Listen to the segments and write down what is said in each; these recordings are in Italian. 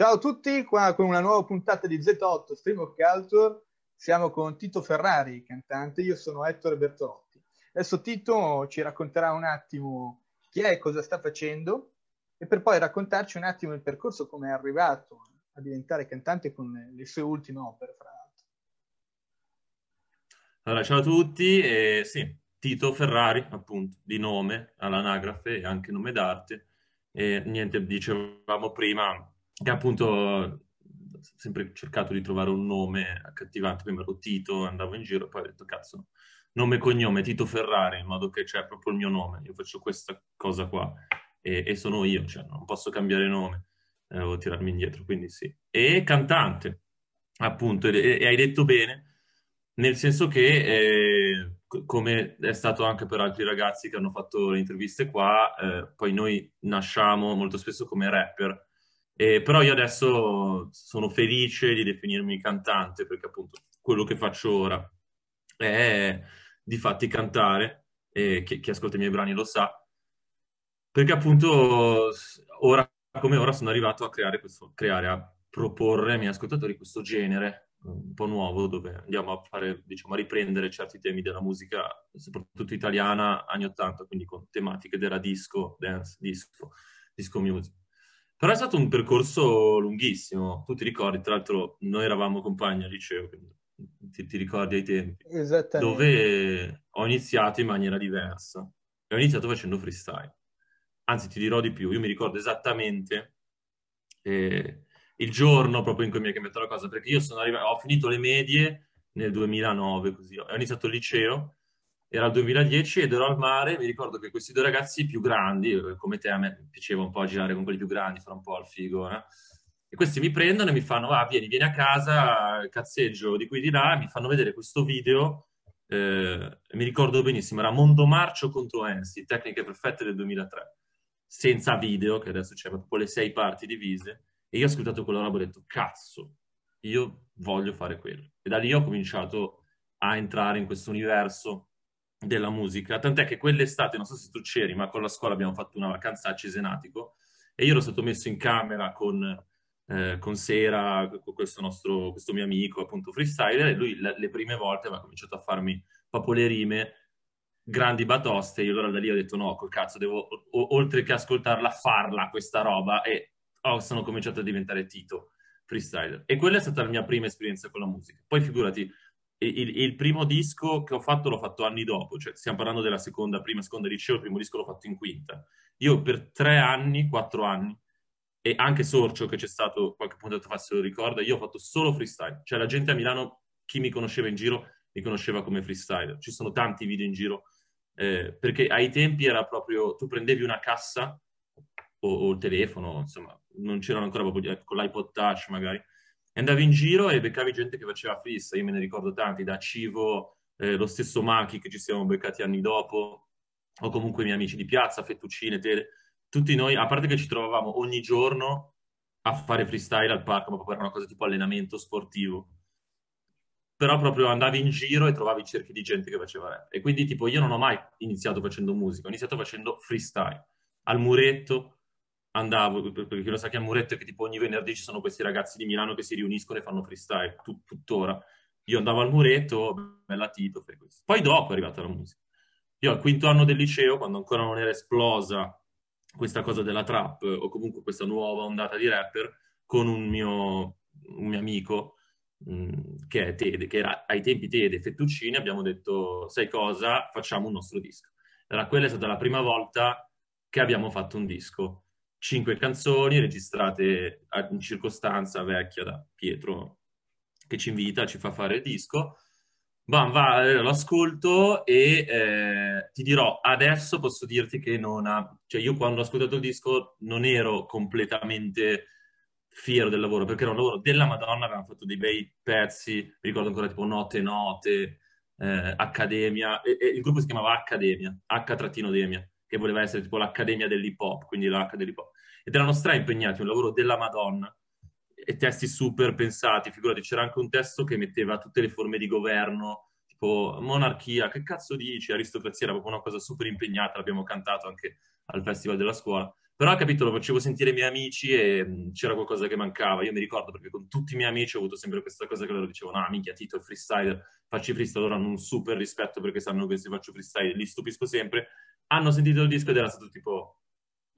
Ciao a tutti, qua con una nuova puntata di Z8 Stream of Culture. Siamo con Tito Ferrari, cantante. Io sono Ettore Bertolotti. Adesso Tito ci racconterà un attimo chi è e cosa sta facendo e per poi raccontarci un attimo il percorso, come è arrivato a diventare cantante con le sue ultime opere, fra l'altro. Allora, ciao a tutti. Eh, sì, Tito Ferrari, appunto, di nome, all'anagrafe e anche nome d'arte. E niente, dicevamo prima che appunto sempre cercato di trovare un nome accattivante, prima ero Tito, andavo in giro, poi ho detto cazzo, nome e cognome, Tito Ferrari, in modo che c'è proprio il mio nome, io faccio questa cosa qua e, e sono io, cioè non posso cambiare nome eh, o tirarmi indietro, quindi sì. E cantante, appunto, e, e hai detto bene, nel senso che, eh, come è stato anche per altri ragazzi che hanno fatto le interviste qua, eh, poi noi nasciamo molto spesso come rapper, eh, però io adesso sono felice di definirmi cantante perché appunto quello che faccio ora è di fatti cantare, e chi, chi ascolta i miei brani lo sa, perché appunto ora come ora sono arrivato a creare questo, creare, a proporre ai miei ascoltatori questo genere un po' nuovo dove andiamo a fare, diciamo, a riprendere certi temi della musica, soprattutto italiana, anni 80, quindi con tematiche della disco, dance, disco, disco music. Però è stato un percorso lunghissimo, tu ti ricordi, tra l'altro noi eravamo compagni al liceo, quindi ti, ti ricordi ai tempi, dove ho iniziato in maniera diversa. E ho iniziato facendo freestyle. Anzi, ti dirò di più, io mi ricordo esattamente eh, il giorno proprio in cui mi è cambiata la cosa, perché io sono arrivato, ho finito le medie nel 2009, così, ho iniziato il liceo era il 2010 ed ero al mare, mi ricordo che questi due ragazzi più grandi, eh, come te a me piaceva un po' girare con quelli più grandi, fare un po' al figo, eh? e questi mi prendono e mi fanno, ah vieni, vieni a casa, cazzeggio di qui di là, mi fanno vedere questo video, eh, mi ricordo benissimo, era Mondo Marcio contro Ensi, tecniche perfette del 2003, senza video, che adesso c'è proprio le sei parti divise, e io ho ascoltato quella roba e ho detto, cazzo, io voglio fare quello. E da lì ho cominciato a entrare in questo universo della musica, tant'è che quell'estate, non so se tu c'eri, ma con la scuola abbiamo fatto una vacanza a Cesenatico e io ero stato messo in camera con, eh, con Sera, con questo, nostro, questo mio amico, appunto freestyler, e lui le, le prime volte aveva cominciato a farmi proprio le rime, grandi batoste, io allora da lì ho detto no, col cazzo, devo, o, oltre che ascoltarla, farla questa roba, e oh, sono cominciato a diventare Tito freestyler. E quella è stata la mia prima esperienza con la musica. Poi figurati, il, il, primo disco che ho fatto l'ho fatto anni dopo, cioè stiamo parlando della seconda, prima, seconda liceo, il primo disco l'ho fatto in quinta. Io per tre anni, quattro anni, e anche Sorcio che c'è stato qualche punto fa se lo ricorda, io ho fatto solo freestyle. Cioè la gente a Milano, chi mi conosceva in giro, mi conosceva come freestyler. Ci sono tanti video in giro, eh, perché ai tempi era proprio, tu prendevi una cassa o, o il telefono, insomma, non c'erano ancora proprio con l'iPod Touch magari, andavi in giro e beccavi gente che faceva fissa, io me ne ricordo tanti, da Civo, eh, lo stesso Machi che ci siamo beccati anni dopo, o comunque i miei amici di piazza, Fettuccine, Tele, tutti noi, a parte che ci trovavamo ogni giorno a fare freestyle al parco, ma proprio era una cosa tipo allenamento sportivo. Però proprio andavi in giro e trovavi cerchi di gente che faceva rap. E quindi tipo io non ho mai iniziato facendo musica, ho iniziato facendo freestyle. Al muretto, andavo, perché lo sa che a Muretto che tipo ogni venerdì ci sono questi ragazzi di Milano che si riuniscono e fanno freestyle, tut- tuttora. Io andavo al Muretto, bella Tito, fai questo. Poi dopo è arrivata la musica. Io al quinto anno del liceo, quando ancora non era esplosa questa cosa della trap o comunque questa nuova ondata di rapper, con un mio, un mio amico mm, che è Tede, che era ai tempi Tede, Fettuccini, abbiamo detto, sai cosa, facciamo un nostro disco. Allora, quella è stata la prima volta che abbiamo fatto un disco cinque canzoni registrate in circostanza vecchia da Pietro che ci invita, ci fa fare il disco. Bam, va, eh, lo ascolto e eh, ti dirò, adesso posso dirti che non ha... Cioè io quando ho ascoltato il disco non ero completamente fiero del lavoro, perché era un lavoro della Madonna, avevamo fatto dei bei pezzi, mi ricordo ancora tipo Note Note, eh, Accademia, e, e il gruppo si chiamava Accademia, H-Demia che voleva essere tipo l'accademia dell'hip hop, quindi l'H dell'hip hop. Ed erano stra impegnati, un lavoro della Madonna, e testi super pensati, figurati, c'era anche un testo che metteva tutte le forme di governo, tipo monarchia, che cazzo dici, aristocrazia, era proprio una cosa super impegnata, l'abbiamo cantato anche al Festival della Scuola. Però, capito, lo facevo sentire ai miei amici e mh, c'era qualcosa che mancava. Io mi ricordo perché con tutti i miei amici ho avuto sempre questa cosa che loro dicevano, ah, minchia, Tito è freestyler, faccio freestyle, loro hanno un super rispetto perché sanno che se faccio freestyle li stupisco sempre. Hanno sentito il disco ed era stato tipo,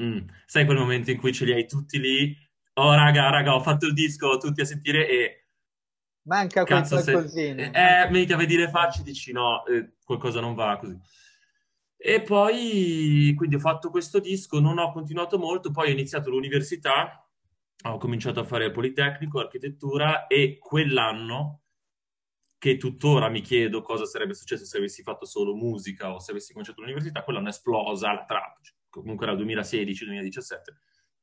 mm. sai quel momento in cui ce li hai tutti lì? Oh, raga, raga, ho fatto il disco, tutti a sentire e... Manca Cazzo, se... qualcosina. Eh, metti a vedere le facce dici no, eh, qualcosa non va così. E poi, quindi ho fatto questo disco, non ho continuato molto, poi ho iniziato l'università, ho cominciato a fare Politecnico, architettura e quell'anno, che tuttora mi chiedo cosa sarebbe successo se avessi fatto solo musica o se avessi cominciato l'università, quell'anno è esplosa la trap, cioè, comunque era 2016-2017,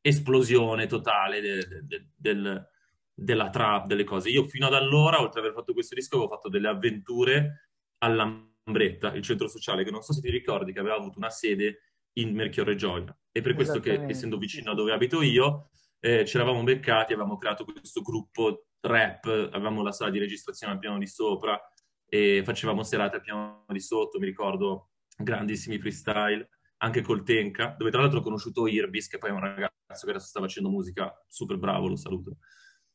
esplosione totale de, de, del, della trap, delle cose. Io fino ad allora, oltre ad aver fatto questo disco, avevo fatto delle avventure alla Lambretta, il centro sociale, che non so se ti ricordi che aveva avuto una sede in Merchiorre Gioia. E per questo che, essendo vicino a dove abito io, eh, ci eravamo beccati, avevamo creato questo gruppo rap, avevamo la sala di registrazione al piano di sopra e facevamo serate al piano di sotto, mi ricordo grandissimi freestyle, anche col Tenka, dove tra l'altro ho conosciuto Irbis, che poi è un ragazzo che adesso sta facendo musica super bravo, lo saluto.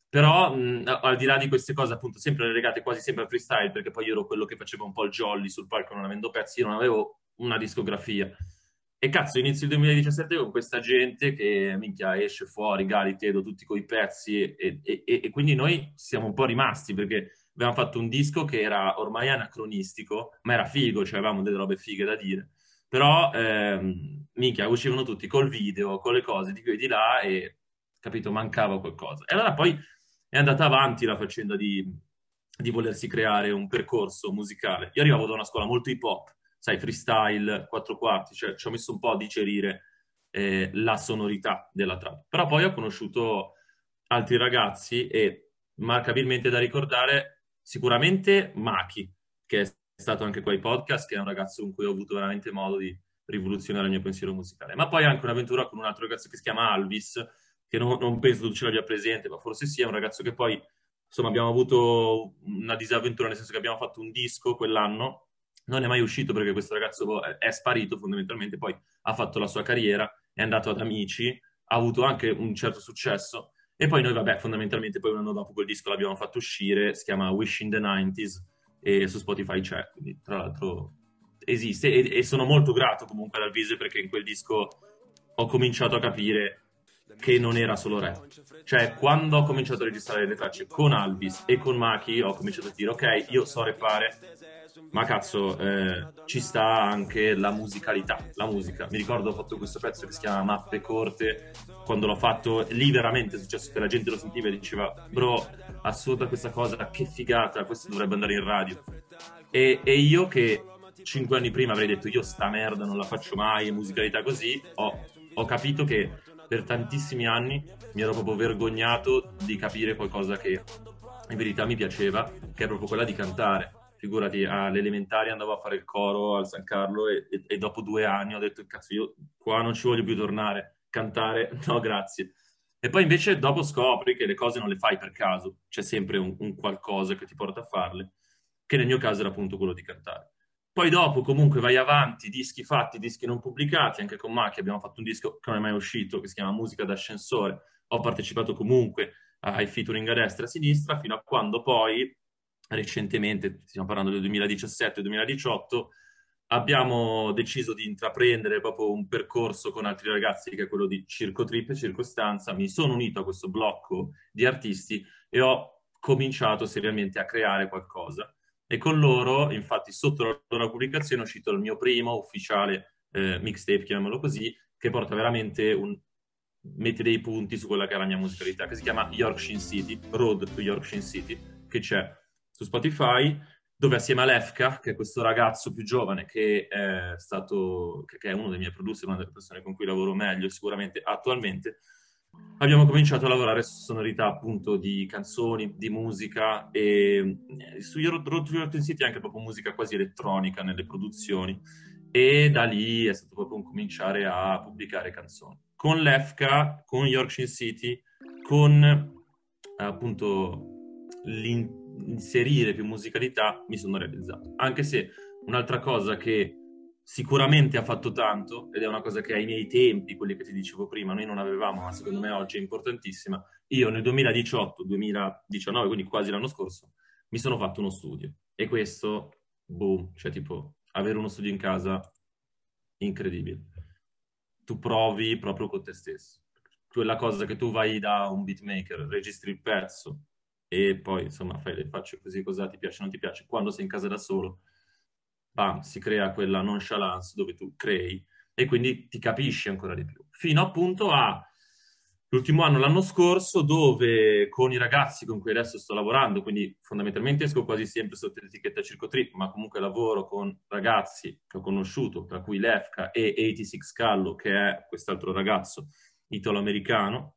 Però, mh, al di là di queste cose, appunto, sempre legate quasi sempre al freestyle, perché poi io ero quello che faceva un po' il jolly sul palco non avendo pezzi, io non avevo una discografia. E cazzo, inizio il 2017 con questa gente che, minchia, esce fuori, Gali, Tedo, tutti coi pezzi, e, e, e, quindi noi siamo un po' rimasti, perché abbiamo fatto un disco che era ormai anacronistico, ma era figo, cioè avevamo delle robe fighe da dire. Però, ehm, minchia, uscivano tutti col video, con le cose di qui e di là, e, capito, mancava qualcosa. E allora poi è andata avanti la faccenda di, di volersi creare un percorso musicale. Io arrivavo da una scuola molto hip hop, sai, freestyle, quattro quarti, cioè ci ho messo un po' a digerire eh, la sonorità della trap. Però poi ho conosciuto altri ragazzi e marcabilmente da ricordare sicuramente Maki, che è stato anche qua ai podcast, che è un ragazzo con cui ho avuto veramente modo di rivoluzionare il mio pensiero musicale. Ma poi anche un'avventura con un altro ragazzo che si chiama Alvis, che non, non penso ce l'abbia presente, ma forse sì, è un ragazzo che poi, insomma, abbiamo avuto una disavventura, nel senso che abbiamo fatto un disco quell'anno, non è mai uscito perché questo ragazzo è sparito fondamentalmente, poi ha fatto la sua carriera, è andato ad Amici, ha avuto anche un certo successo, e poi noi, vabbè, fondamentalmente poi un anno dopo quel disco l'abbiamo fatto uscire, si chiama Wish in the 90s, e su Spotify c'è, quindi tra l'altro esiste, e, e sono molto grato comunque ad Alvise perché in quel disco ho cominciato a capire che non era solo rap. Cioè, quando ho cominciato a registrare le tracce con Alvis e con Maki, ho cominciato a dire, ok, io so rappare, ma cazzo, eh, ci sta anche la musicalità, la musica. Mi ricordo ho fatto questo pezzo che si chiama Mappe Corte, quando l'ho fatto, lì veramente è successo che la gente lo sentiva e diceva, bro, assurda questa cosa, che figata, questo dovrebbe andare in radio. E, e io che cinque anni prima avrei detto, io sta merda non la faccio mai, musicalità così, ho, ho capito che per tantissimi anni mi ero proprio vergognato di capire qualcosa che in verità mi piaceva, che è proprio quella di cantare. Figurati, alle elementari andavo a fare il coro al San Carlo e, e, e dopo due anni ho detto, cazzo, io qua non ci voglio più tornare, cantare, no grazie. E poi invece dopo scopri che le cose non le fai per caso, c'è sempre un, un qualcosa che ti porta a farle, che nel mio caso era appunto quello di cantare. Poi dopo comunque vai avanti, dischi fatti, dischi non pubblicati, anche con Macchi abbiamo fatto un disco che non è mai uscito, che si chiama Musica d'ascensore, ho partecipato comunque ai featuring a destra e a sinistra, fino a quando poi recentemente, stiamo parlando del 2017-2018, abbiamo deciso di intraprendere proprio un percorso con altri ragazzi che è quello di Circo Trip e Circostanza. Mi sono unito a questo blocco di artisti e ho cominciato seriamente a creare qualcosa. E con loro, infatti, sotto la loro pubblicazione è uscito il mio primo ufficiale eh, mixtape, chiamiamolo così, che porta veramente un... mette dei punti su quella che è la mia musicalità, che si chiama Yorkshire City, Road to Yorkshire City, che c'è su Spotify, dove assieme a Lefka, che è questo ragazzo più giovane, che è stato, che è uno dei miei producer, una delle persone con cui lavoro meglio sicuramente attualmente, abbiamo cominciato a lavorare su sonorità appunto di canzoni, di musica e eh, su Road to York City anche proprio musica quasi elettronica nelle produzioni e da lì è stato proprio un cominciare a pubblicare canzoni. Con l'EFCA, con Yorkshire City, con appunto l'inserire più musicalità mi sono realizzato. Anche se un'altra cosa che sicuramente ha fatto tanto ed è una cosa che ai miei tempi, quelli che ti dicevo prima, noi non avevamo, ma secondo me oggi è importantissima. Io nel 2018-2019, quindi quasi l'anno scorso, mi sono fatto uno studio e questo, boom, cioè tipo avere uno studio in casa, incredibile. Tu provi proprio con te stesso. Quella cosa che tu vai da un beatmaker, registri il pezzo e poi insomma fai le facce così, cosa ti piace, non ti piace. Quando sei in casa da solo, bam, si crea quella nonchalance dove tu crei e quindi ti capisci ancora di più. Fino appunto a l'ultimo anno, l'anno scorso, dove con i ragazzi con cui adesso sto lavorando, quindi fondamentalmente esco quasi sempre sotto l'etichetta Circo Trip, ma comunque lavoro con ragazzi che ho conosciuto, tra cui Lefka e 86 Callo, che è quest'altro ragazzo italo-americano,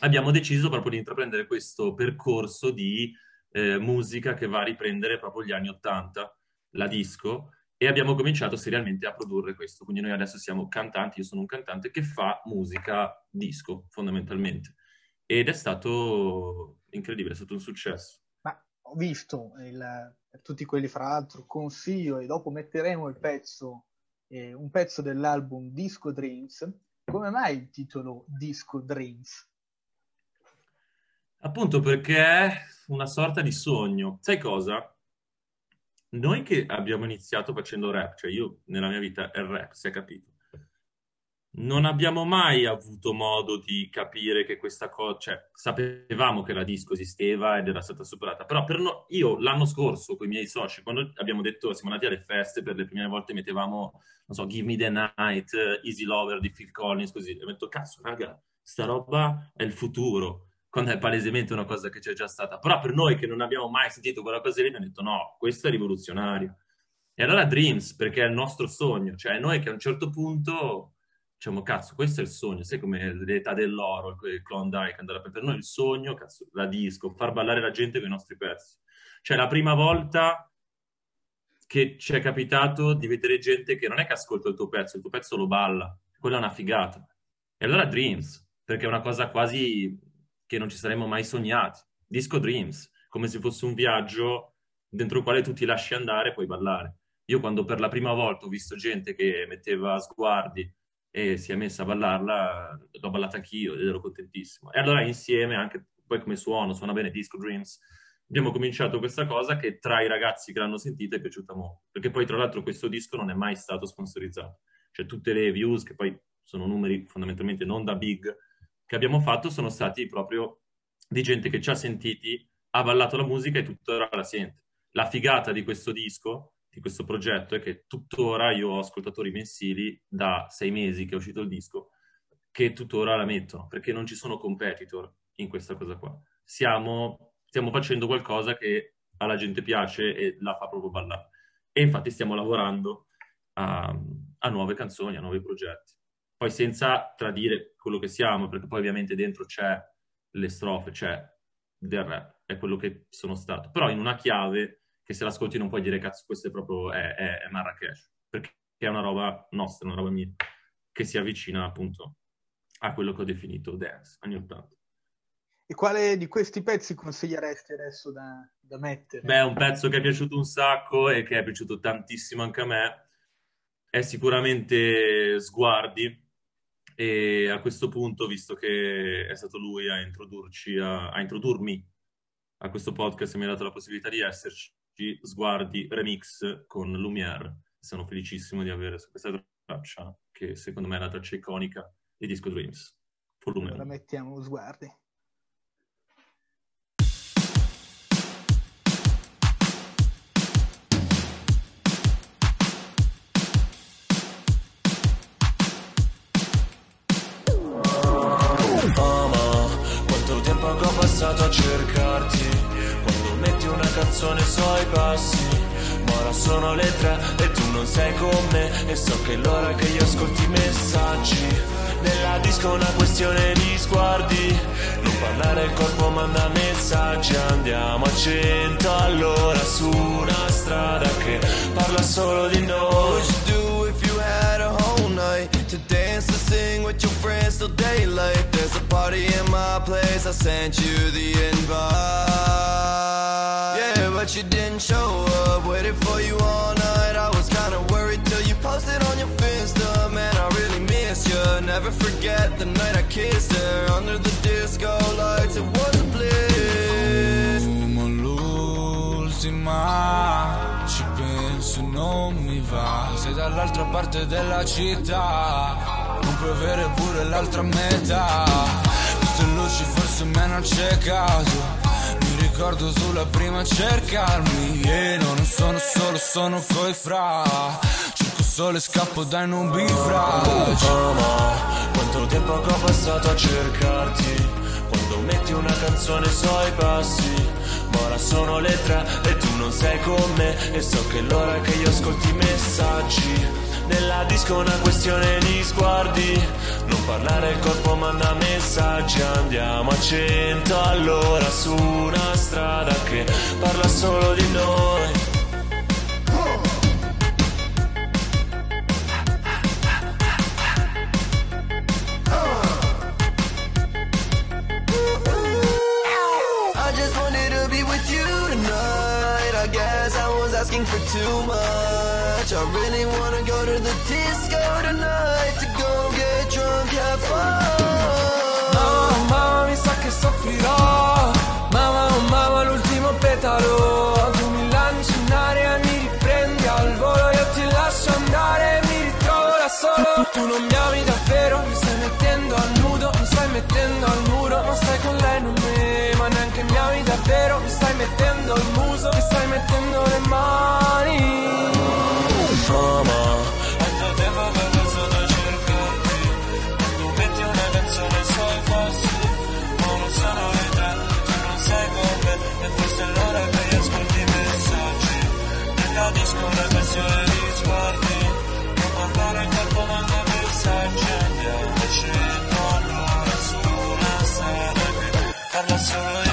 abbiamo deciso proprio di intraprendere questo percorso di eh, musica che va a riprendere proprio gli anni Ottanta, la disco, e abbiamo cominciato serialmente a produrre questo. Quindi noi adesso siamo cantanti, io sono un cantante che fa musica disco fondamentalmente. Ed è stato incredibile, è stato un successo. Ma ho visto il, tutti quelli, fra l'altro, consiglio e dopo metteremo il pezzo, eh, un pezzo dell'album Disco Dreams. Come mai il titolo Disco Dreams? Appunto perché è una sorta di sogno. Sai cosa? Noi che abbiamo iniziato facendo rap, cioè io nella mia vita è rap, si è capito, non abbiamo mai avuto modo di capire che questa cosa, cioè sapevamo che la disco esisteva ed era stata superata, però per no, io l'anno scorso con i miei soci, quando abbiamo detto siamo andati alle feste per le prime volte mettevamo, non so, Give Me the Night, Easy Lover di Phil Collins, così, e ho detto cazzo raga, sta roba è il futuro quando è palesemente una cosa che c'è già stata. Però per noi che non abbiamo mai sentito quella cosa lì, abbiamo detto no, questo è rivoluzionario. E allora Dreams, perché è il nostro sogno, cioè noi che a un certo punto diciamo, cazzo, questo è il sogno, sai come l'età dell'oro, il Klondike, andare per noi il sogno, cazzo, la disco, far ballare la gente con i nostri pezzi. Cioè la prima volta che ci è capitato di vedere gente che non è che ascolta il tuo pezzo, il tuo pezzo lo balla, quella è una figata. E allora Dreams, perché è una cosa quasi che non ci saremmo mai sognati. Disco Dreams, come se fosse un viaggio dentro il quale tu ti lasci andare e puoi ballare. Io quando per la prima volta ho visto gente che metteva sguardi e si è messa a ballarla, l'ho ballata anch'io ed ero contentissimo. E allora insieme, anche poi come suono, suona bene Disco Dreams, abbiamo cominciato questa cosa che tra i ragazzi che l'hanno sentita è piaciuta molto. Perché poi tra l'altro questo disco non è mai stato sponsorizzato. Cioè tutte le views, che poi sono numeri fondamentalmente non da big, che abbiamo fatto sono stati proprio di gente che ci ha sentiti, ha ballato la musica e tuttora la sente. La figata di questo disco, di questo progetto, è che tuttora io ho ascoltatori mensili da sei mesi che è uscito il disco, che tuttora la mettono, perché non ci sono competitor in questa cosa qua. Siamo, stiamo facendo qualcosa che alla gente piace e la fa proprio ballare. E infatti stiamo lavorando a, a nuove canzoni, a nuovi progetti poi senza tradire quello che siamo, perché poi ovviamente dentro c'è le strofe, c'è del rap, è quello che sono stato, però in una chiave che se l'ascolti non puoi dire cazzo, questo è proprio è, è, è Marrakesh, perché è una roba nostra, una roba mia, che si avvicina appunto a quello che ho definito dance, anni 80. E quale di questi pezzi consiglieresti adesso da, da mettere? Beh, un pezzo che è piaciuto un sacco e che è piaciuto tantissimo anche a me è sicuramente Sguardi, e a questo punto, visto che è stato lui a introdurci, a, a introdurmi a questo podcast mi ha dato la possibilità di esserci, sguardi remix con Lumiere. Sono felicissimo di avere questa traccia, che secondo me è la traccia iconica di Disco Dreams. Volume allora mettiamo sguardi. Passato a cercarti. Quando metti una canzone so i passi Ma ora sono le tre e tu non sei con me. E so che è l'ora che io ascolti i messaggi. Nella disco una questione di sguardi. Non parlare il corpo manda messaggi. Andiamo a cento all'ora su una strada che parla solo di noi. To dance, to sing your friends till daylight. There's a party in my place, I sent you the invite. Yeah, but you didn't show up, waited for you all night. I was kinda worried till you posted on your Finsta. Man, I really miss you. Never forget the night I kissed her under the disco lights. It was a bliss. Fumo l'ultima, ci penso non mi va. Sei dall'altra parte della città, puoi avere pure l'altra metà. Queste luci forse mi hanno accecato. Mi ricordo sulla prima a cercarmi E non sono solo, sono coi fra. Cerco solo e scappo dai nubifragi Ama, quanto tempo ho passato a cercarti? Quando metti una canzone so i passi Ma ora sono le tre e tu non sei con me. E so che è l'ora che io ascolti i messaggi nella disco una questione di sguardi Non parlare il corpo manda messaggi Andiamo a cento all'ora su una strada che parla solo di noi. I guess I was asking for too much. I really wanna go to the disco tonight to go get drunk, have fun. Mamma, mi sa che soffrirò. Mamma, oh mamma, l'ultimo petalo. Tu mi lanci in aria e mi riprendi al volo Io ti lascio andare e mi ritrovo da solo. Tu non mi ami davvero, mi stai mettendo al nudo Mi stai mettendo al muro, non stai con lei, non me Ma neanche mi ami davvero, mi stai mettendo il muso Mi stai mettendo le mani parla solo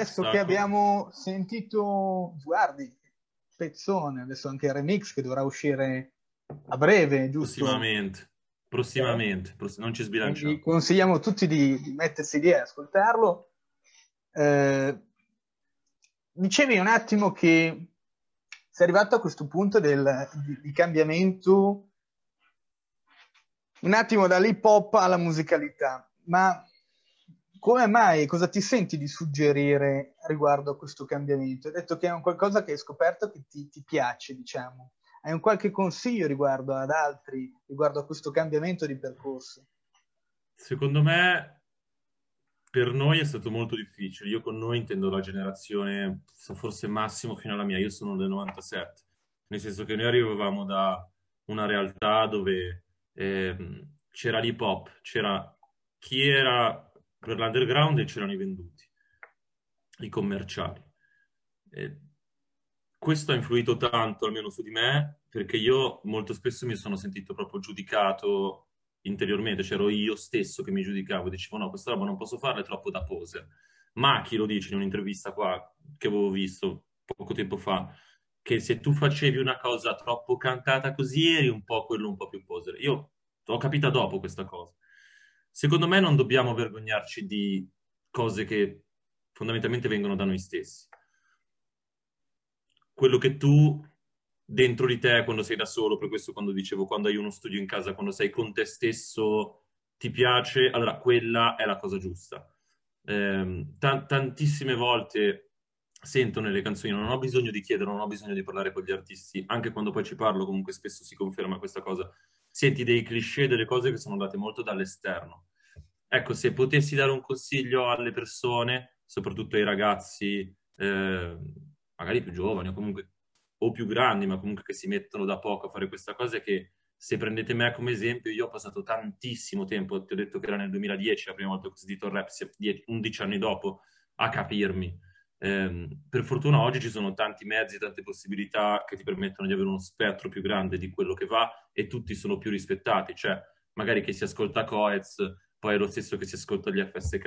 adesso che abbiamo sentito Guardi, pezzone, adesso anche il remix che dovrà uscire a breve, giusto? Prossimamente, prossimamente, pross- non ci Quindi sbilanciamo. consigliamo a tutti di, di mettersi lì e ascoltarlo. Eh, dicevi un attimo che sei arrivato a questo punto del, di, di cambiamento un attimo dall'hip hop alla musicalità, ma come mai, cosa ti senti di suggerire riguardo a questo cambiamento? Hai detto che è un qualcosa che hai scoperto che ti, ti piace, diciamo. Hai un qualche consiglio riguardo ad altri, riguardo a questo cambiamento di percorso? Secondo me, per noi è stato molto difficile. Io con noi intendo la generazione, forse massimo fino alla mia. Io sono del 97, nel senso che noi arrivavamo da una realtà dove ehm, c'era l'hip hop, c'era chi era per l'underground e c'erano i venduti, i commerciali. E questo ha influito tanto, almeno su di me, perché io molto spesso mi sono sentito proprio giudicato interiormente, c'ero io stesso che mi giudicavo dicevo no, questa roba non posso farla, è troppo da poser. Ma chi lo dice in un'intervista qua che avevo visto poco tempo fa, che se tu facevi una cosa troppo cantata così eri un po' quello un po' più poser. Io l'ho capita dopo questa cosa. Secondo me non dobbiamo vergognarci di cose che fondamentalmente vengono da noi stessi. Quello che tu dentro di te quando sei da solo, per questo quando dicevo quando hai uno studio in casa, quando sei con te stesso, ti piace, allora quella è la cosa giusta. Eh, ta- tantissime volte sento nelle canzoni, non ho bisogno di chiedere, non ho bisogno di parlare con gli artisti, anche quando poi ci parlo, comunque spesso si conferma questa cosa. Senti dei cliché, delle cose che sono date molto dall'esterno. Ecco, se potessi dare un consiglio alle persone, soprattutto ai ragazzi, eh, magari più giovani o comunque o più grandi, ma comunque che si mettono da poco a fare questa cosa, è che se prendete me come esempio, io ho passato tantissimo tempo, ti ho detto che era nel 2010, la prima volta che ho sentito il rap, 11 anni dopo, a capirmi. Eh, per fortuna oggi ci sono tanti mezzi, tante possibilità che ti permettono di avere uno spettro più grande di quello che va e tutti sono più rispettati, cioè magari che si ascolta Coez poi è lo stesso che si ascolta gli FSK,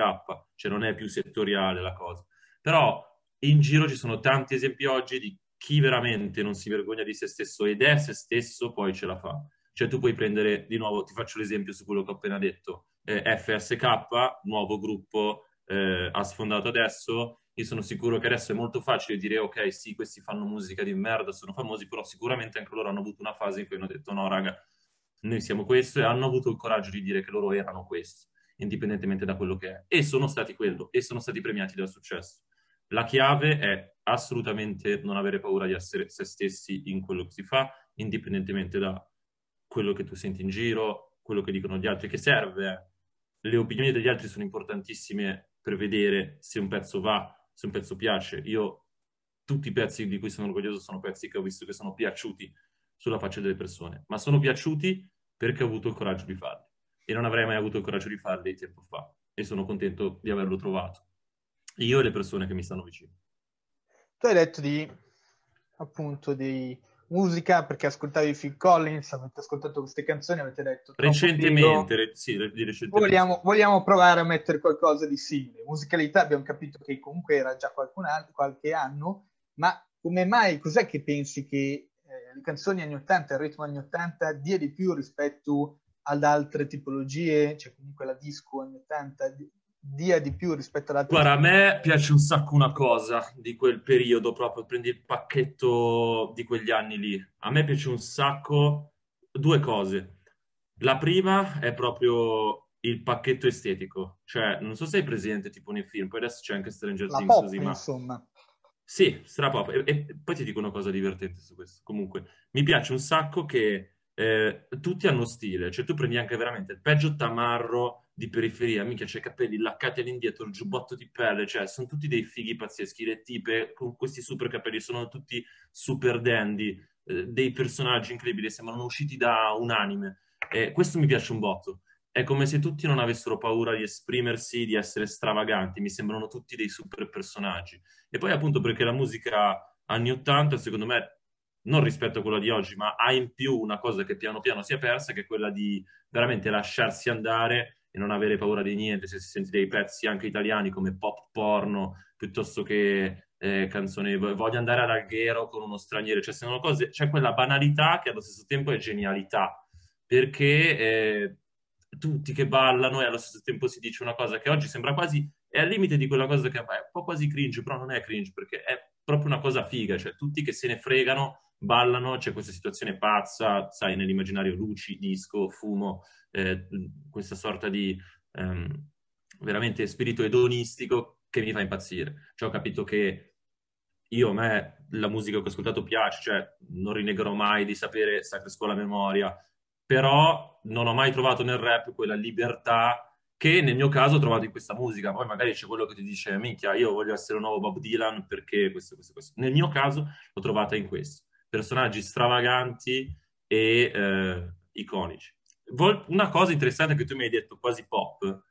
cioè non è più settoriale la cosa. Però in giro ci sono tanti esempi oggi di chi veramente non si vergogna di se stesso ed è se stesso, poi ce la fa. Cioè tu puoi prendere, di nuovo, ti faccio l'esempio su quello che ho appena detto, eh, FSK, nuovo gruppo, eh, ha sfondato adesso, io sono sicuro che adesso è molto facile dire ok, sì, questi fanno musica di merda, sono famosi, però sicuramente anche loro hanno avuto una fase in cui hanno detto no, raga, noi siamo questo e hanno avuto il coraggio di dire che loro erano questo, indipendentemente da quello che è. E sono stati quello, e sono stati premiati dal successo. La chiave è assolutamente non avere paura di essere se stessi in quello che si fa, indipendentemente da quello che tu senti in giro, quello che dicono gli altri, che serve. Le opinioni degli altri sono importantissime per vedere se un pezzo va, se un pezzo piace. Io tutti i pezzi di cui sono orgoglioso sono pezzi che ho visto che sono piaciuti sulla faccia delle persone, ma sono piaciuti perché ho avuto il coraggio di farli e non avrei mai avuto il coraggio di farli tempo fa e sono contento di averlo trovato. Io e le persone che mi stanno vicino. Tu hai detto di appunto di musica perché ascoltavi Phil Collins, avete ascoltato queste canzoni, avete detto recentemente, re, sì, di recentemente. Vogliamo, vogliamo, provare a mettere qualcosa di simile. Musicalità abbiamo capito che comunque era già qualcun altro, qualche anno, ma come mai, cos'è che pensi che le canzoni anni 80, il ritmo anni 80 dia di più rispetto ad altre tipologie, cioè comunque la disco anni 80 dia di più rispetto ad altre Guarda, a me piace un sacco una cosa di quel periodo, proprio prendi il pacchetto di quegli anni lì. A me piace un sacco due cose. La prima è proprio il pacchetto estetico, cioè non so se hai presente tipo nei film, poi adesso c'è anche Stranger la Things pop, così, ma insomma. Sì, strapop. E, e poi ti dico una cosa divertente su questo. Comunque, mi piace un sacco che eh, tutti hanno stile, cioè tu prendi anche veramente il peggio tamarro di periferia, mica c'è i capelli laccati all'indietro, il giubbotto di pelle, cioè sono tutti dei fighi pazzeschi, le tipe con questi super capelli, sono tutti super dandy, eh, dei personaggi incredibili, sembrano usciti da un anime. Eh, questo mi piace un botto. È come se tutti non avessero paura di esprimersi, di essere stravaganti, mi sembrano tutti dei super personaggi. E poi appunto perché la musica anni 80, secondo me, non rispetto a quella di oggi, ma ha in più una cosa che piano piano si è persa, che è quella di veramente lasciarsi andare e non avere paura di niente. Se si sente dei pezzi anche italiani come pop porno, piuttosto che eh, canzoni, voglio andare ad Alghero con uno straniero, cioè sono cose, c'è quella banalità che allo stesso tempo è genialità, perché eh, tutti che ballano e allo stesso tempo si dice una cosa che oggi sembra quasi, è al limite di quella cosa che è un po' quasi cringe, però non è cringe perché è proprio una cosa figa, cioè tutti che se ne fregano, ballano, c'è questa situazione pazza, sai, nell'immaginario luci, disco, fumo, eh, questa sorta di ehm, veramente spirito edonistico che mi fa impazzire. Cioè ho capito che io a me la musica che ho ascoltato piace, cioè non rinnegherò mai di sapere Sacre Scuola Memoria, però non ho mai trovato nel rap quella libertà che nel mio caso ho trovato in questa musica. Poi magari c'è quello che ti dice, minchia, io voglio essere un nuovo Bob Dylan perché questo, questo, questo. Nel mio caso l'ho trovata in questo. Personaggi stravaganti e eh, iconici. Vol- una cosa interessante che tu mi hai detto, quasi pop,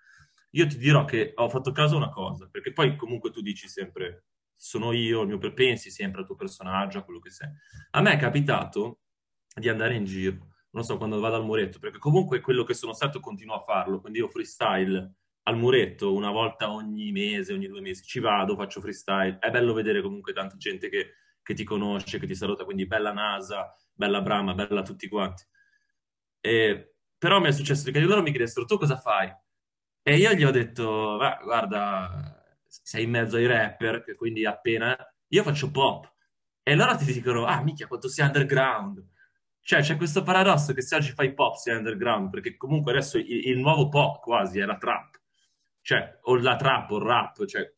io ti dirò che ho fatto caso a una cosa, perché poi comunque tu dici sempre, sono io, il mio pensi sempre al tuo personaggio, a quello che sei. A me è capitato di andare in giro non so, quando vado al muretto, perché comunque quello che sono stato continuo a farlo, quindi io freestyle al muretto una volta ogni mese, ogni due mesi, ci vado, faccio freestyle, è bello vedere comunque tanta gente che, che ti conosce, che ti saluta, quindi bella Nasa, bella Brahma, bella tutti quanti. E, però mi è successo che loro mi chiedessero, tu cosa fai? E io gli ho detto, guarda, sei in mezzo ai rapper, quindi appena... Io faccio pop. E loro ti dicono, ah, minchia, quanto sei underground. Cioè, c'è questo paradosso che se oggi fai pop sei underground, perché comunque adesso il, il, nuovo pop quasi è la trap. Cioè, o la trap o il rap, cioè,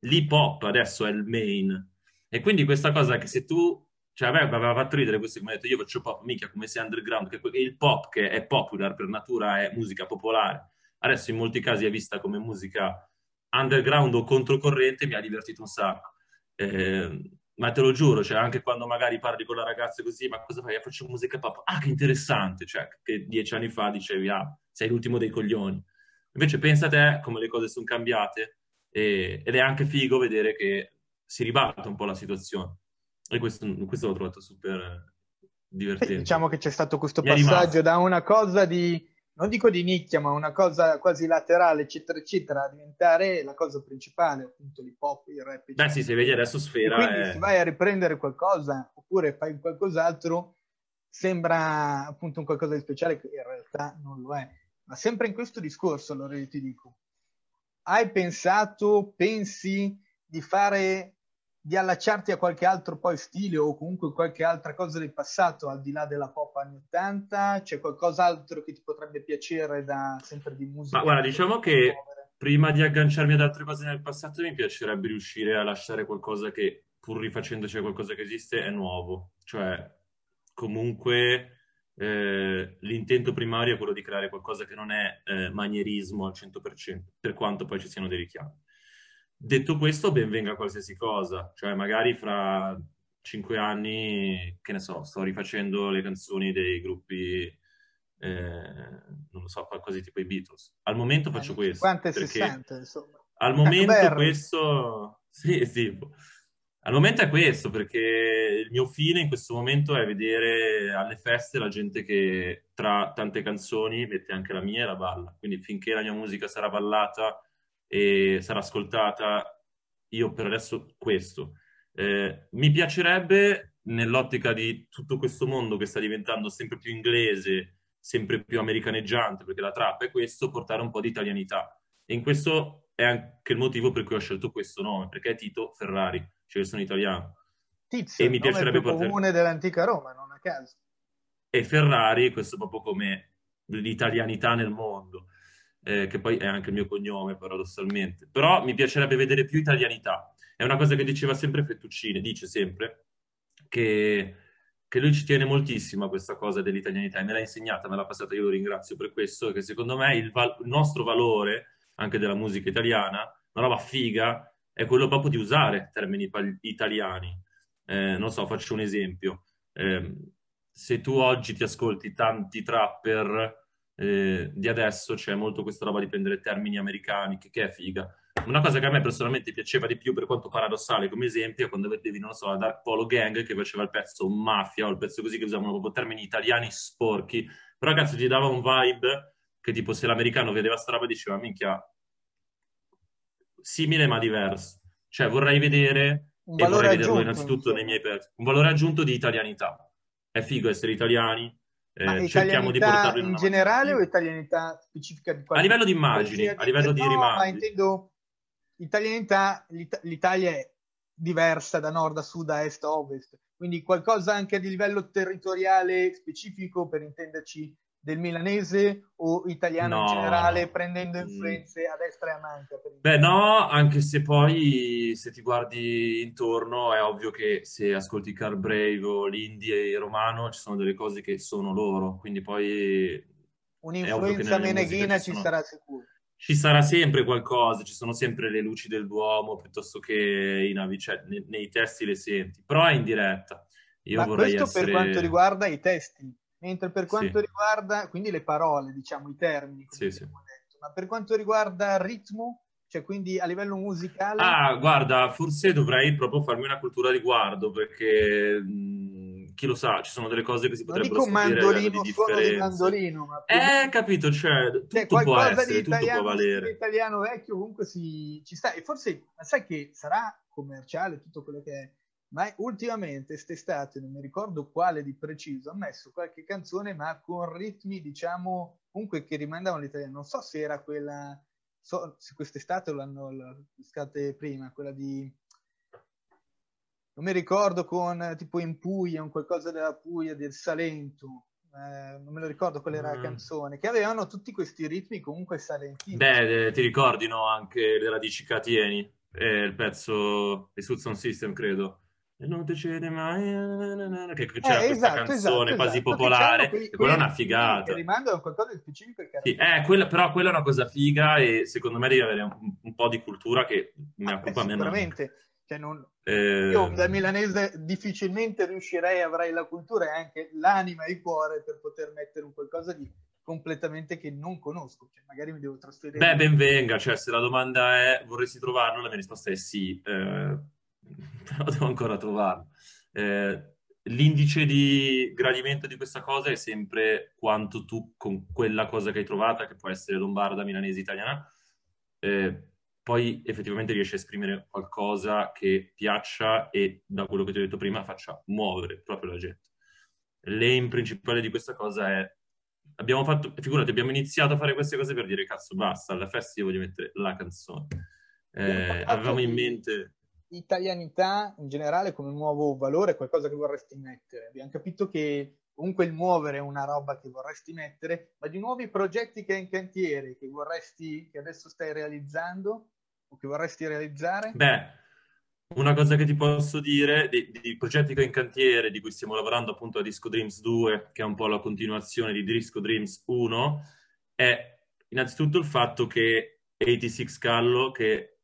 l'hip hop adesso è il main. E quindi questa cosa che se tu... Cioè, a me aveva fatto ridere questo che mi ha detto, io faccio pop, mica come sei underground, che il pop che è popular per natura è musica popolare. Adesso in molti casi è vista come musica underground o controcorrente, mi ha divertito un sacco. Eh, ma te lo giuro, cioè anche quando magari parli con la ragazza così, ma cosa fai? Faccio musica pop. Ah, che interessante, cioè che dieci anni fa dicevi, ah, sei l'ultimo dei coglioni. Invece pensa a te come le cose sono cambiate e, ed è anche figo vedere che si ribalta un po' la situazione. E questo, questo l'ho trovato super divertente. Diciamo che c'è stato questo Mi passaggio da una cosa di, non dico di nicchia, ma una cosa quasi laterale, eccetera, eccetera, a diventare la cosa principale, appunto l'hip hop, il rap. Eccetera. Beh sì, se vedi adesso Sfera... E quindi è... se vai a riprendere qualcosa, oppure fai qualcos'altro, sembra appunto un qualcosa di speciale che in realtà non lo è. Ma sempre in questo discorso, allora io ti dico, hai pensato, pensi di fare di allacciarti a qualche altro poi stile o comunque qualche altra cosa del passato al di là della pop anni 80? C'è qualcos'altro che ti potrebbe piacere da sempre di musica? Ma guarda, diciamo che prima di agganciarmi ad altre cose nel passato mi piacerebbe riuscire a lasciare qualcosa che pur rifacendoci a qualcosa che esiste è nuovo, cioè comunque eh, l'intento primario è quello di creare qualcosa che non è eh, manierismo al 100%, per quanto poi ci siano dei richiami. Detto questo, ben venga qualsiasi cosa, cioè magari fra cinque anni, che ne so, sto rifacendo le canzoni dei gruppi, eh, non lo so, qualcosa tipo i Beatles. Al momento faccio questo. 50 e 60, insomma. Al momento questo... Sì, sì. Al momento è questo, perché il mio fine in questo momento è vedere alle feste la gente che tra tante canzoni mette anche la mia e la balla. Quindi finché la mia musica sarà ballata e sarà ascoltata. Io per adesso questo. Eh, mi piacerebbe, nell'ottica di tutto questo mondo che sta diventando sempre più inglese, sempre più americaneggiante, perché la trappa è questo, portare un po' di italianità. E in questo è anche il motivo per cui ho scelto questo nome, perché è Tito Ferrari, cioè io sono italiano. Tizio, e mi piacerebbe portare... comune dell'antica Roma, non a caso. E Ferrari, questo proprio come l'italianità nel mondo eh, che poi è anche il mio cognome paradossalmente. Però mi piacerebbe vedere più italianità. È una cosa che diceva sempre Fettuccine, dice sempre che, che lui ci tiene moltissimo a questa cosa dell'italianità e me l'ha insegnata, me l'ha passata, io lo ringrazio per questo, che secondo me il, val- il nostro valore anche della musica italiana, una roba figa, è quello proprio di usare termini pal- italiani. Eh, non so, faccio un esempio. Eh, se tu oggi ti ascolti tanti trapper eh, di adesso c'è molto questa roba di prendere termini americani, che, che, è figa. Una cosa che a me personalmente piaceva di più, per quanto paradossale come esempio, è quando vedevi, non so, la Dark Polo Gang che faceva il pezzo Mafia o il pezzo così che usavano proprio termini italiani sporchi, però cazzo ti dava un vibe che tipo se l'americano vedeva sta roba diceva minchia, simile ma diverso. Cioè vorrei vedere, un e vorrei vederlo innanzitutto nei miei pezzi, un valore aggiunto di italianità. È figo essere italiani, eh, cerchiamo di portarlo in, in generale o italianità specifica di qualche... A livello di immagini, a livello di no, rimandi. Ma intendo italianità, l'It- l'Italia è diversa da nord a sud, a est a ovest, quindi qualcosa anche a livello territoriale specifico per intenderci del milanese o italiano no, in generale, prendendo mm. influenze a destra e a manca? Beh, no, anche se poi se ti guardi intorno è ovvio che se ascolti Carl Brave o l'Indie e Romano ci sono delle cose che sono loro, quindi poi... Un'influenza meneghina ci sono... sarà sicuro. Ci sarà sempre qualcosa, ci sono sempre le luci del Duomo piuttosto che i navi, cioè, nei, nei testi le senti, però è in diretta. Io Ma questo essere... per quanto riguarda i testi Mentre per quanto sì. riguarda, quindi le parole, diciamo, i termini, sì, sì. Detto, ma per quanto riguarda il ritmo, cioè quindi a livello musicale... Ah, guarda, forse dovrei proprio farmi una cultura di guardo, perché mh, chi lo sa, ci sono delle cose che si potrebbero scoprire di suono di mandolino, ma Eh, capito, cioè, tutto cioè, può essere, tutto può valere. italiano vecchio comunque si, ci sta, e forse, ma sai che sarà commerciale tutto quello che è ma ultimamente quest'estate, non mi ricordo quale di preciso, ha messo qualche canzone ma con ritmi diciamo comunque che rimandavano all'italiano, non so se era quella, so, se quest'estate l'hanno l'estate prima, quella di non mi ricordo con tipo in Puglia, un qualcosa della Puglia, del Salento, eh, non me lo ricordo qual era mm. la canzone, che avevano tutti questi ritmi comunque salentini. Beh, eh, ti ricordi no? anche le radici Catieni, eh, il pezzo di Sound System, credo non ti cede mai che c'era eh, questa esatto, canzone esatto, quasi esatto. popolare quelli, e quella è una figata rimando a qualcosa di specifico sì, eh, quella, però quella è una cosa figa e secondo me devi avere un, un po' di cultura che mi ah, occupa beh, sicuramente Cioè non, eh... Io da milanese difficilmente riuscirei, avrei la cultura e anche l'anima e il cuore per poter mettere un qualcosa di completamente che non conosco, cioè magari mi devo trasferire. Beh, ben venga, cioè se la domanda è vorresti trovarlo, la mia risposta è sì, eh, però devo ancora trovarlo. Eh, l'indice di gradimento di questa cosa è sempre quanto tu con quella cosa che hai trovata, che può essere lombarda, milanese, italiana, eh, poi effettivamente riesci a esprimere qualcosa che piaccia e da quello che ti ho detto prima faccia muovere proprio la gente. L'aim principale di questa cosa è abbiamo fatto, figurati, abbiamo iniziato a fare queste cose per dire cazzo basta, alla festa io voglio mettere la canzone. Eh, avevamo in mente italianità in generale come nuovo valore, qualcosa che vorresti mettere. Abbiamo capito che comunque il muovere è una roba che vorresti mettere, ma di nuovi progetti che hai in cantiere, che vorresti, che adesso stai realizzando o che vorresti realizzare? Beh, una cosa che ti posso dire dei, dei, progetti che ho in cantiere, di cui stiamo lavorando appunto a Disco Dreams 2, che è un po' la continuazione di Disco Dreams 1, è innanzitutto il fatto che 86 Callo, che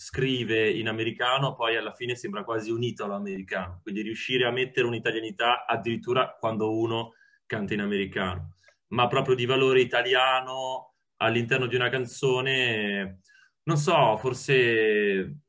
scrive in americano, poi alla fine sembra quasi un italo-americano, quindi riuscire a mettere un'italianità addirittura quando uno canta in americano, ma proprio di valore italiano all'interno di una canzone, non so, forse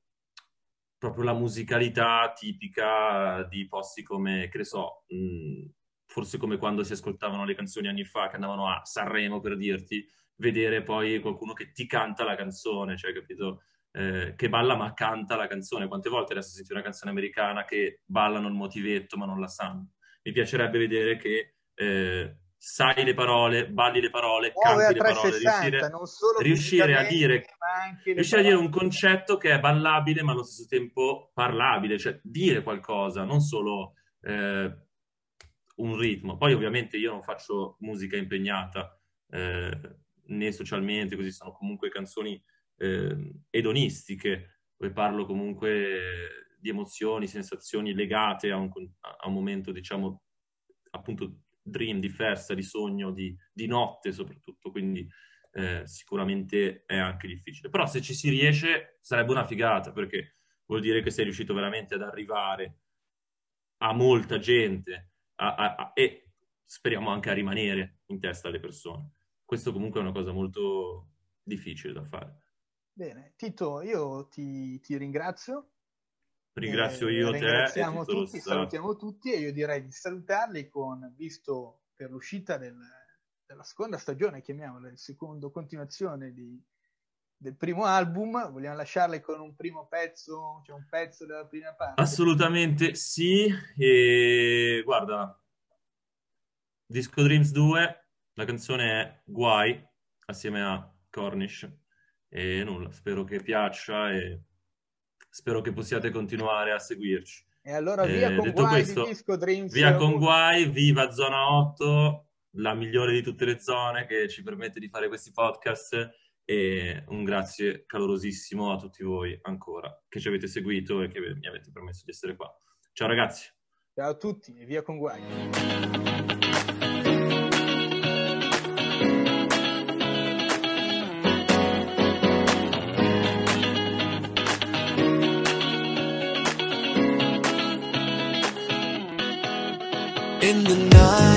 proprio la musicalità tipica di posti come, che ne so, mh, forse come quando si ascoltavano le canzoni anni fa, che andavano a Sanremo per dirti, vedere poi qualcuno che ti canta la canzone, cioè, capito? Eh, che balla ma canta la canzone. Quante volte adesso senti una canzone americana che ballano il motivetto ma non la sanno? Mi piacerebbe vedere che eh, sai le parole, balli le parole, Muove canti le parole, riuscire, riuscire a dire, riuscire a dire un concetto che è ballabile ma allo stesso tempo parlabile, cioè dire qualcosa, non solo eh, un ritmo. Poi ovviamente io non faccio musica impegnata eh, né socialmente, così sono comunque canzoni eh, edonistiche, dove parlo comunque di emozioni, sensazioni legate a un, a un momento, diciamo, appunto dream, di festa, di sogno, di, di notte soprattutto, quindi eh, sicuramente è anche difficile. Però se ci si riesce sarebbe una figata, perché vuol dire che sei riuscito veramente ad arrivare a molta gente a, a, a, e speriamo anche a rimanere in testa alle persone. Questo comunque è una cosa molto difficile da fare. Bene, Tito, io ti, ti ringrazio. Ringrazio eh, io ringraziamo te. Tutti, salutiamo tutti e io direi di salutarli con, visto per l'uscita del, della seconda stagione, chiamiamola, il secondo continuazione di, del primo album, vogliamo lasciarli con un primo pezzo, cioè un pezzo della prima parte? Assolutamente sì, e guarda, Disco Dreams 2, la canzone è Guai, assieme a Cornish. E nulla, spero che piaccia e spero che possiate continuare a seguirci. E allora via eh, con guai questo, Disco Dreams. Via con guai, viva Zona 8, la migliore di tutte le zone che ci permette di fare questi podcast e un grazie calorosissimo a tutti voi ancora che ci avete seguito e che mi avete permesso di essere qua. Ciao ragazzi. Ciao a tutti e via con guai. In the night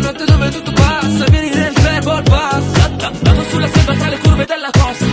la notte dove tutto passa Vieni nel fermo al passo Dato sulla selva tra le curve della costa.